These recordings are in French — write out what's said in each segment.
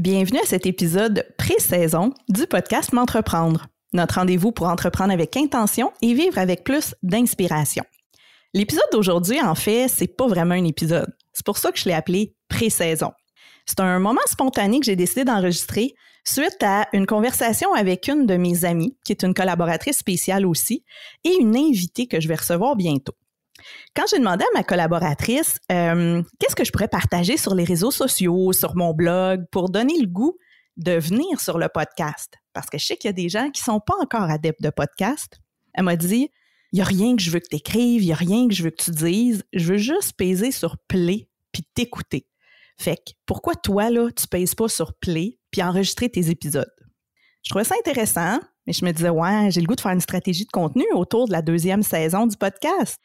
Bienvenue à cet épisode pré-saison du podcast M'entreprendre, notre rendez-vous pour entreprendre avec intention et vivre avec plus d'inspiration. L'épisode d'aujourd'hui, en fait, c'est pas vraiment un épisode. C'est pour ça que je l'ai appelé pré-saison. C'est un moment spontané que j'ai décidé d'enregistrer suite à une conversation avec une de mes amies, qui est une collaboratrice spéciale aussi, et une invitée que je vais recevoir bientôt. Quand j'ai demandé à ma collaboratrice euh, qu'est-ce que je pourrais partager sur les réseaux sociaux, sur mon blog, pour donner le goût de venir sur le podcast, parce que je sais qu'il y a des gens qui sont pas encore adeptes de podcast, elle m'a dit il n'y a rien que je veux que tu écrives, il n'y a rien que je veux que tu dises, je veux juste peser sur play puis t'écouter. Fait que pourquoi toi, là, tu pèses pas sur play puis enregistrer tes épisodes? Je trouvais ça intéressant, mais je me disais, ouais, j'ai le goût de faire une stratégie de contenu autour de la deuxième saison du podcast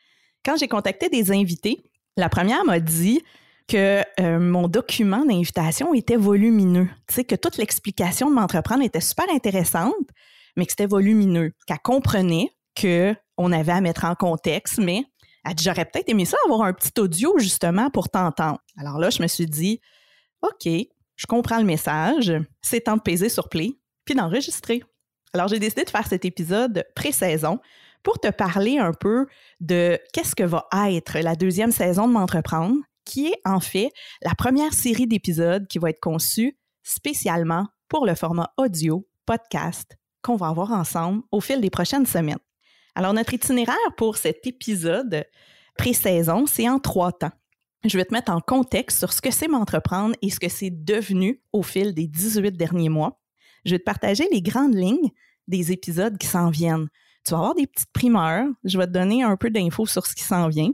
quand j'ai contacté des invités, la première m'a dit que euh, mon document d'invitation était volumineux. Tu sais, que toute l'explication de m'entreprendre était super intéressante, mais que c'était volumineux, qu'elle comprenait qu'on avait à mettre en contexte, mais elle dit, j'aurais peut-être aimé ça avoir un petit audio justement pour t'entendre. Alors là, je me suis dit, OK, je comprends le message, c'est temps de peser sur play, puis d'enregistrer. Alors j'ai décidé de faire cet épisode pré-saison pour te parler un peu de qu'est-ce que va être la deuxième saison de M'entreprendre, qui est en fait la première série d'épisodes qui va être conçue spécialement pour le format audio, podcast, qu'on va avoir ensemble au fil des prochaines semaines. Alors, notre itinéraire pour cet épisode pré-saison, c'est en trois temps. Je vais te mettre en contexte sur ce que c'est m'entreprendre et ce que c'est devenu au fil des 18 derniers mois. Je vais te partager les grandes lignes des épisodes qui s'en viennent tu vas avoir des petites primeurs. Je vais te donner un peu d'infos sur ce qui s'en vient.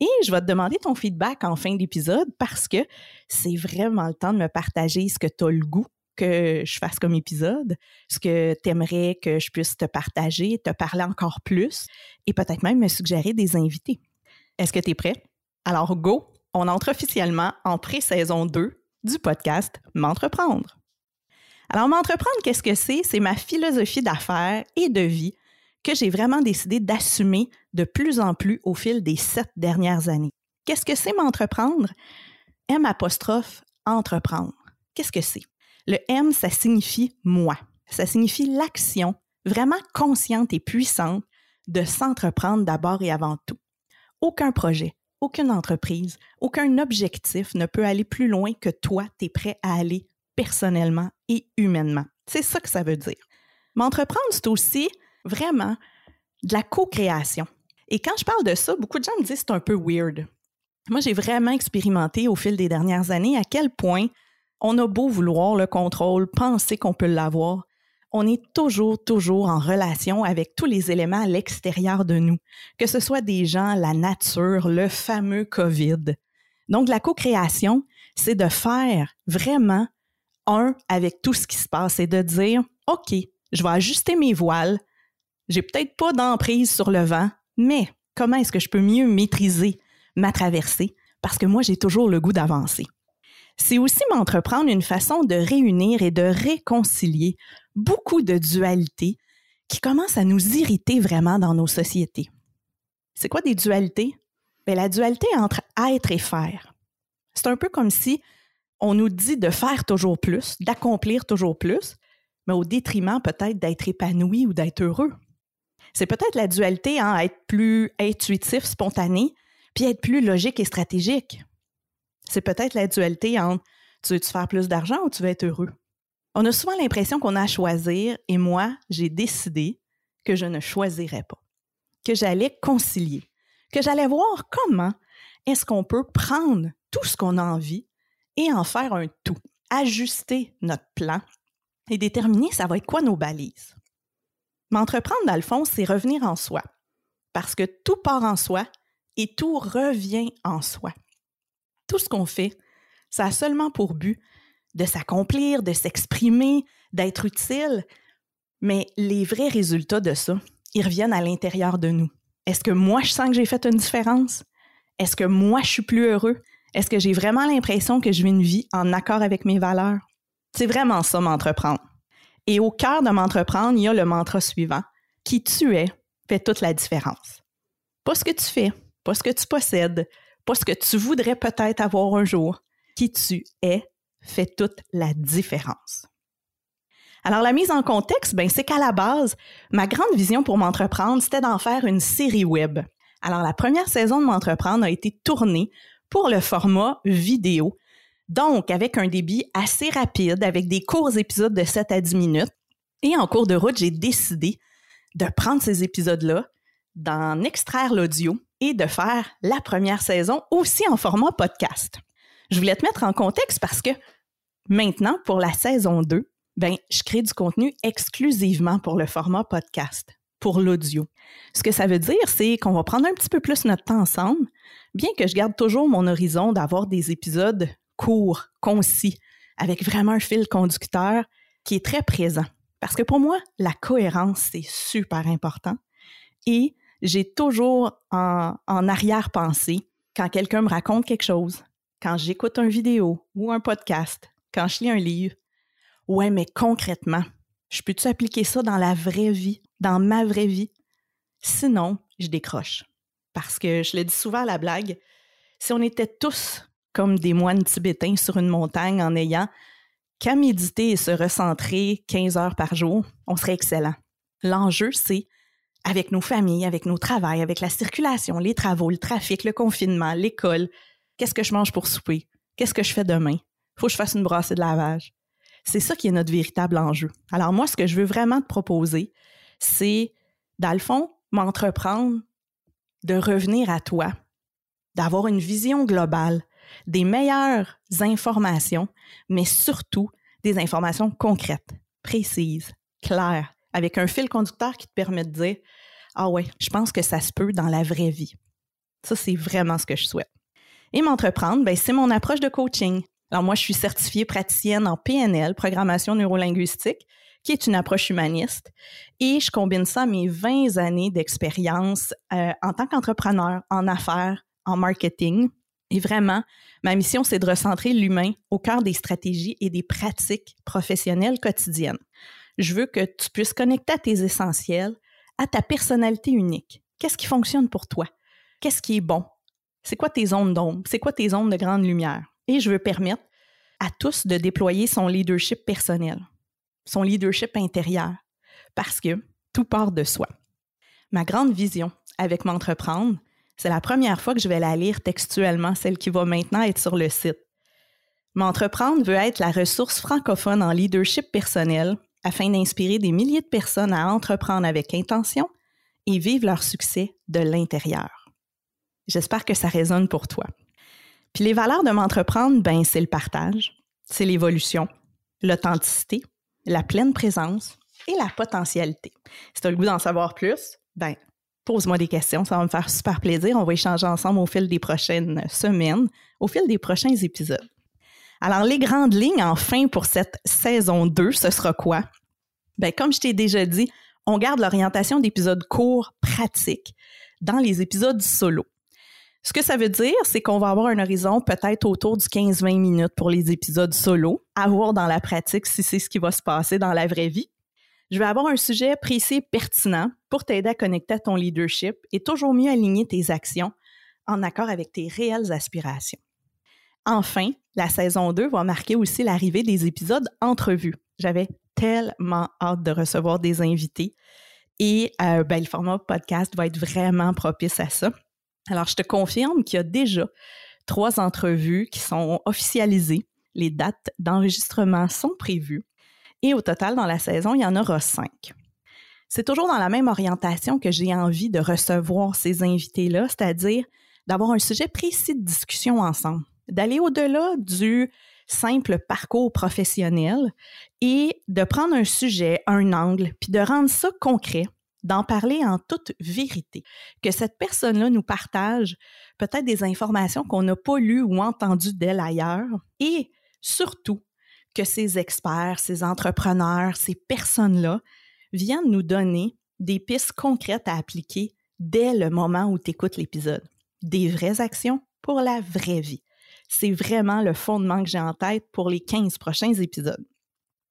Et je vais te demander ton feedback en fin d'épisode parce que c'est vraiment le temps de me partager ce que tu as le goût que je fasse comme épisode, ce que tu aimerais que je puisse te partager, te parler encore plus et peut-être même me suggérer des invités. Est-ce que tu es prêt? Alors, go! On entre officiellement en pré-saison 2 du podcast M'entreprendre. Alors, m'entreprendre, qu'est-ce que c'est? C'est ma philosophie d'affaires et de vie que j'ai vraiment décidé d'assumer de plus en plus au fil des sept dernières années. Qu'est-ce que c'est m'entreprendre? M apostrophe entreprendre. Qu'est-ce que c'est? Le M, ça signifie moi. Ça signifie l'action vraiment consciente et puissante de s'entreprendre d'abord et avant tout. Aucun projet, aucune entreprise, aucun objectif ne peut aller plus loin que toi, tu es prêt à aller personnellement et humainement. C'est ça que ça veut dire. M'entreprendre, c'est aussi vraiment de la co-création. Et quand je parle de ça, beaucoup de gens me disent c'est un peu weird. Moi, j'ai vraiment expérimenté au fil des dernières années à quel point on a beau vouloir le contrôle, penser qu'on peut l'avoir, on est toujours, toujours en relation avec tous les éléments à l'extérieur de nous, que ce soit des gens, la nature, le fameux COVID. Donc, la co-création, c'est de faire vraiment un avec tout ce qui se passe et de dire, OK, je vais ajuster mes voiles, j'ai peut-être pas d'emprise sur le vent, mais comment est-ce que je peux mieux maîtriser ma traversée? Parce que moi, j'ai toujours le goût d'avancer. C'est aussi m'entreprendre une façon de réunir et de réconcilier beaucoup de dualités qui commencent à nous irriter vraiment dans nos sociétés. C'est quoi des dualités? Bien, la dualité entre être et faire. C'est un peu comme si on nous dit de faire toujours plus, d'accomplir toujours plus, mais au détriment peut-être d'être épanoui ou d'être heureux c'est peut-être la dualité en être plus intuitif, spontané, puis être plus logique et stratégique. C'est peut-être la dualité entre tu veux-tu faire plus d'argent ou tu veux être heureux. On a souvent l'impression qu'on a à choisir et moi, j'ai décidé que je ne choisirais pas, que j'allais concilier, que j'allais voir comment est-ce qu'on peut prendre tout ce qu'on a envie et en faire un tout, ajuster notre plan et déterminer ça va être quoi nos balises. M'entreprendre, dans le fond, c'est revenir en soi. Parce que tout part en soi et tout revient en soi. Tout ce qu'on fait, ça a seulement pour but de s'accomplir, de s'exprimer, d'être utile. Mais les vrais résultats de ça, ils reviennent à l'intérieur de nous. Est-ce que moi, je sens que j'ai fait une différence? Est-ce que moi, je suis plus heureux? Est-ce que j'ai vraiment l'impression que je vis une vie en accord avec mes valeurs? C'est vraiment ça, m'entreprendre. Et au cœur de m'entreprendre, il y a le mantra suivant qui tu es fait toute la différence. Pas ce que tu fais, pas ce que tu possèdes, pas ce que tu voudrais peut-être avoir un jour. Qui tu es fait toute la différence. Alors, la mise en contexte, ben, c'est qu'à la base, ma grande vision pour m'entreprendre, c'était d'en faire une série web. Alors, la première saison de m'entreprendre a été tournée pour le format vidéo. Donc, avec un débit assez rapide, avec des courts épisodes de 7 à 10 minutes. Et en cours de route, j'ai décidé de prendre ces épisodes-là, d'en extraire l'audio et de faire la première saison aussi en format podcast. Je voulais te mettre en contexte parce que maintenant, pour la saison 2, ben, je crée du contenu exclusivement pour le format podcast, pour l'audio. Ce que ça veut dire, c'est qu'on va prendre un petit peu plus notre temps ensemble, bien que je garde toujours mon horizon d'avoir des épisodes courts, concis, avec vraiment un fil conducteur qui est très présent. Parce que pour moi, la cohérence, c'est super important. Et j'ai toujours en, en arrière-pensée, quand quelqu'un me raconte quelque chose, quand j'écoute une vidéo ou un podcast, quand je lis un livre, Ouais, mais concrètement, je peux-tu appliquer ça dans la vraie vie, dans ma vraie vie? Sinon, je décroche. Parce que je le dis souvent à la blague, si on était tous comme des moines tibétains sur une montagne en ayant qu'à méditer et se recentrer 15 heures par jour, on serait excellent. L'enjeu, c'est avec nos familles, avec nos travails, avec la circulation, les travaux, le trafic, le confinement, l'école, qu'est-ce que je mange pour souper? Qu'est-ce que je fais demain? Faut que je fasse une brassée de lavage. C'est ça qui est notre véritable enjeu. Alors moi, ce que je veux vraiment te proposer, c'est, dans le fond, m'entreprendre de revenir à toi, d'avoir une vision globale, des meilleures informations, mais surtout des informations concrètes, précises, claires, avec un fil conducteur qui te permet de dire Ah ouais, je pense que ça se peut dans la vraie vie. Ça, c'est vraiment ce que je souhaite. Et m'entreprendre, ben, c'est mon approche de coaching. Alors moi, je suis certifiée praticienne en PNL, programmation neurolinguistique, qui est une approche humaniste. Et je combine ça à mes 20 années d'expérience euh, en tant qu'entrepreneur, en affaires, en marketing. Et vraiment, ma mission, c'est de recentrer l'humain au cœur des stratégies et des pratiques professionnelles quotidiennes. Je veux que tu puisses connecter à tes essentiels, à ta personnalité unique. Qu'est-ce qui fonctionne pour toi? Qu'est-ce qui est bon? C'est quoi tes zones d'ombre? C'est quoi tes zones de grande lumière? Et je veux permettre à tous de déployer son leadership personnel, son leadership intérieur, parce que tout part de soi. Ma grande vision avec M'entreprendre, c'est la première fois que je vais la lire textuellement, celle qui va maintenant être sur le site. M'entreprendre veut être la ressource francophone en leadership personnel afin d'inspirer des milliers de personnes à entreprendre avec intention et vivre leur succès de l'intérieur. J'espère que ça résonne pour toi. Puis les valeurs de m'entreprendre, ben c'est le partage, c'est l'évolution, l'authenticité, la pleine présence et la potentialité. Si tu as le goût d'en savoir plus, ben pose-moi des questions, ça va me faire super plaisir. On va échanger ensemble au fil des prochaines semaines, au fil des prochains épisodes. Alors, les grandes lignes, enfin, pour cette saison 2, ce sera quoi? Ben, comme je t'ai déjà dit, on garde l'orientation d'épisodes courts, pratiques, dans les épisodes solo. Ce que ça veut dire, c'est qu'on va avoir un horizon peut-être autour du 15-20 minutes pour les épisodes solo, à voir dans la pratique si c'est ce qui va se passer dans la vraie vie. Je vais avoir un sujet précis pertinent pour t'aider à connecter à ton leadership et toujours mieux aligner tes actions en accord avec tes réelles aspirations. Enfin, la saison 2 va marquer aussi l'arrivée des épisodes entrevues. J'avais tellement hâte de recevoir des invités et euh, ben, le format podcast va être vraiment propice à ça. Alors, je te confirme qu'il y a déjà trois entrevues qui sont officialisées. Les dates d'enregistrement sont prévues. Et au total, dans la saison, il y en aura cinq. C'est toujours dans la même orientation que j'ai envie de recevoir ces invités-là, c'est-à-dire d'avoir un sujet précis de discussion ensemble, d'aller au-delà du simple parcours professionnel et de prendre un sujet, un angle, puis de rendre ça concret d'en parler en toute vérité, que cette personne-là nous partage peut-être des informations qu'on n'a pas lues ou entendues d'elle ailleurs, et surtout que ces experts, ces entrepreneurs, ces personnes-là viennent nous donner des pistes concrètes à appliquer dès le moment où tu écoutes l'épisode. Des vraies actions pour la vraie vie. C'est vraiment le fondement que j'ai en tête pour les 15 prochains épisodes.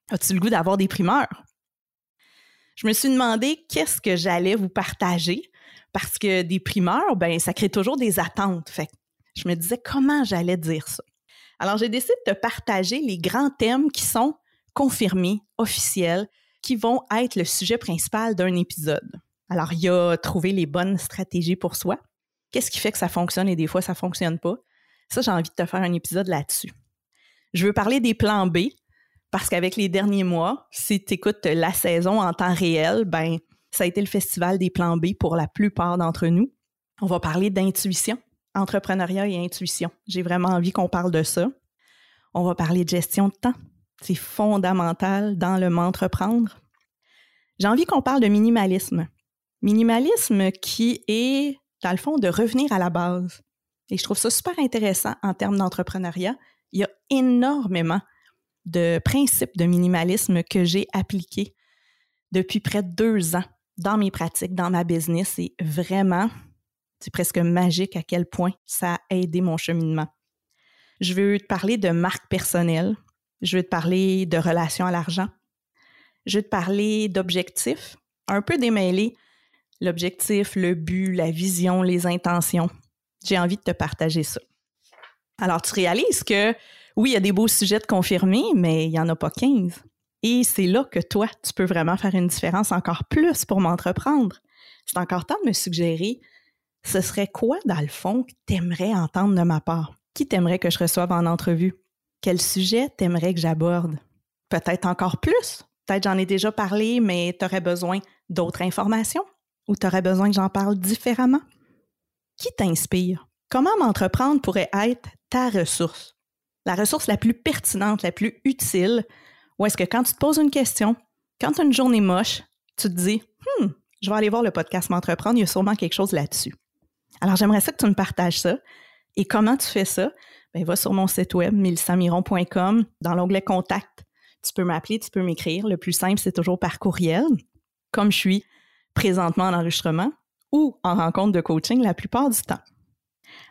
As-tu le goût d'avoir des primeurs? je me suis demandé qu'est-ce que j'allais vous partager parce que des primeurs, ben ça crée toujours des attentes. Fait je me disais comment j'allais dire ça. Alors, j'ai décidé de te partager les grands thèmes qui sont confirmés, officiels, qui vont être le sujet principal d'un épisode. Alors, il y a trouver les bonnes stratégies pour soi. Qu'est-ce qui fait que ça fonctionne et des fois ça fonctionne pas? Ça, j'ai envie de te faire un épisode là-dessus. Je veux parler des plans B parce qu'avec les derniers mois, si tu écoutes la saison en temps réel, ben, ça a été le festival des plans B pour la plupart d'entre nous. On va parler d'intuition, entrepreneuriat et intuition. J'ai vraiment envie qu'on parle de ça. On va parler de gestion de temps. C'est fondamental dans le m'entreprendre. J'ai envie qu'on parle de minimalisme. Minimalisme qui est, dans le fond, de revenir à la base. Et je trouve ça super intéressant en termes d'entrepreneuriat. Il y a énormément de principes de minimalisme que j'ai appliqués depuis près de deux ans dans mes pratiques, dans ma business. Et vraiment, c'est presque magique à quel point ça a aidé mon cheminement. Je veux te parler de marque personnelle. Je veux te parler de relation à l'argent. Je veux te parler d'objectifs, un peu démêlés. L'objectif, le but, la vision, les intentions. J'ai envie de te partager ça. Alors, tu réalises que oui, il y a des beaux sujets de confirmer, mais il n'y en a pas 15. Et c'est là que toi, tu peux vraiment faire une différence encore plus pour m'entreprendre. C'est encore temps de me suggérer, ce serait quoi, dans le fond, que tu aimerais entendre de ma part? Qui t'aimerais que je reçoive en entrevue? Quel sujet t'aimerais que j'aborde? Peut-être encore plus. Peut-être j'en ai déjà parlé, mais tu aurais besoin d'autres informations? Ou tu aurais besoin que j'en parle différemment? Qui t'inspire? Comment m'entreprendre pourrait être ta ressource? La ressource la plus pertinente, la plus utile, ou est-ce que quand tu te poses une question, quand une journée moche, tu te dis Hmm, je vais aller voir le podcast M'entreprendre, il y a sûrement quelque chose là-dessus. Alors, j'aimerais ça que tu me partages ça. Et comment tu fais ça? Ben, va sur mon site web, milsamiron.com, dans l'onglet Contact. Tu peux m'appeler, tu peux m'écrire. Le plus simple, c'est toujours par courriel, comme je suis présentement en enregistrement ou en rencontre de coaching la plupart du temps.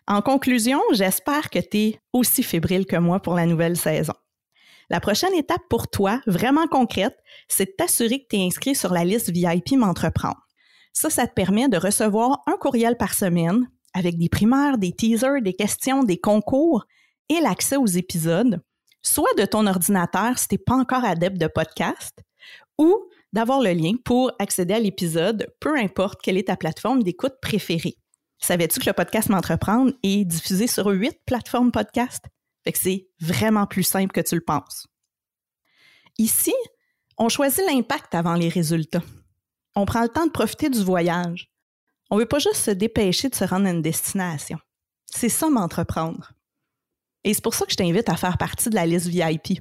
En conclusion, j'espère que tu es aussi fébrile que moi pour la nouvelle saison. La prochaine étape pour toi, vraiment concrète, c'est de t'assurer que tu es inscrit sur la liste VIP M'entreprendre. Ça, ça te permet de recevoir un courriel par semaine avec des primaires, des teasers, des questions, des concours et l'accès aux épisodes, soit de ton ordinateur si tu n'es pas encore adepte de podcast, ou d'avoir le lien pour accéder à l'épisode, peu importe quelle est ta plateforme d'écoute préférée. Savais-tu que le podcast M'entreprendre est diffusé sur huit plateformes podcast? Fait que c'est vraiment plus simple que tu le penses. Ici, on choisit l'impact avant les résultats. On prend le temps de profiter du voyage. On ne veut pas juste se dépêcher de se rendre à une destination. C'est ça m'entreprendre. Et c'est pour ça que je t'invite à faire partie de la liste VIP,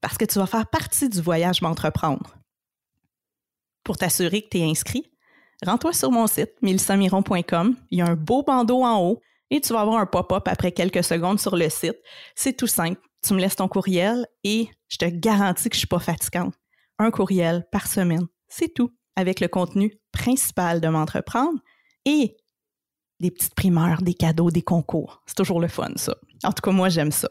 parce que tu vas faire partie du voyage m'entreprendre. Pour t'assurer que tu es inscrit, rends-toi sur mon site, milsamiron.com. Il y a un beau bandeau en haut et tu vas avoir un pop-up après quelques secondes sur le site. C'est tout simple. Tu me laisses ton courriel et je te garantis que je ne suis pas fatigante. Un courriel par semaine. C'est tout. Avec le contenu principal de m'entreprendre et des petites primeurs, des cadeaux, des concours. C'est toujours le fun, ça. En tout cas, moi, j'aime ça.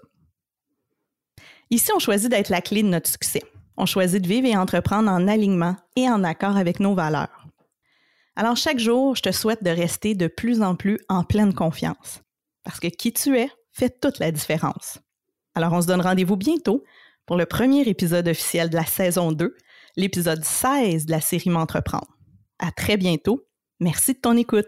Ici, on choisit d'être la clé de notre succès. On choisit de vivre et entreprendre en alignement et en accord avec nos valeurs. Alors chaque jour, je te souhaite de rester de plus en plus en pleine confiance, parce que qui tu es fait toute la différence. Alors on se donne rendez-vous bientôt pour le premier épisode officiel de la saison 2, l'épisode 16 de la série M'entreprendre. À très bientôt. Merci de ton écoute.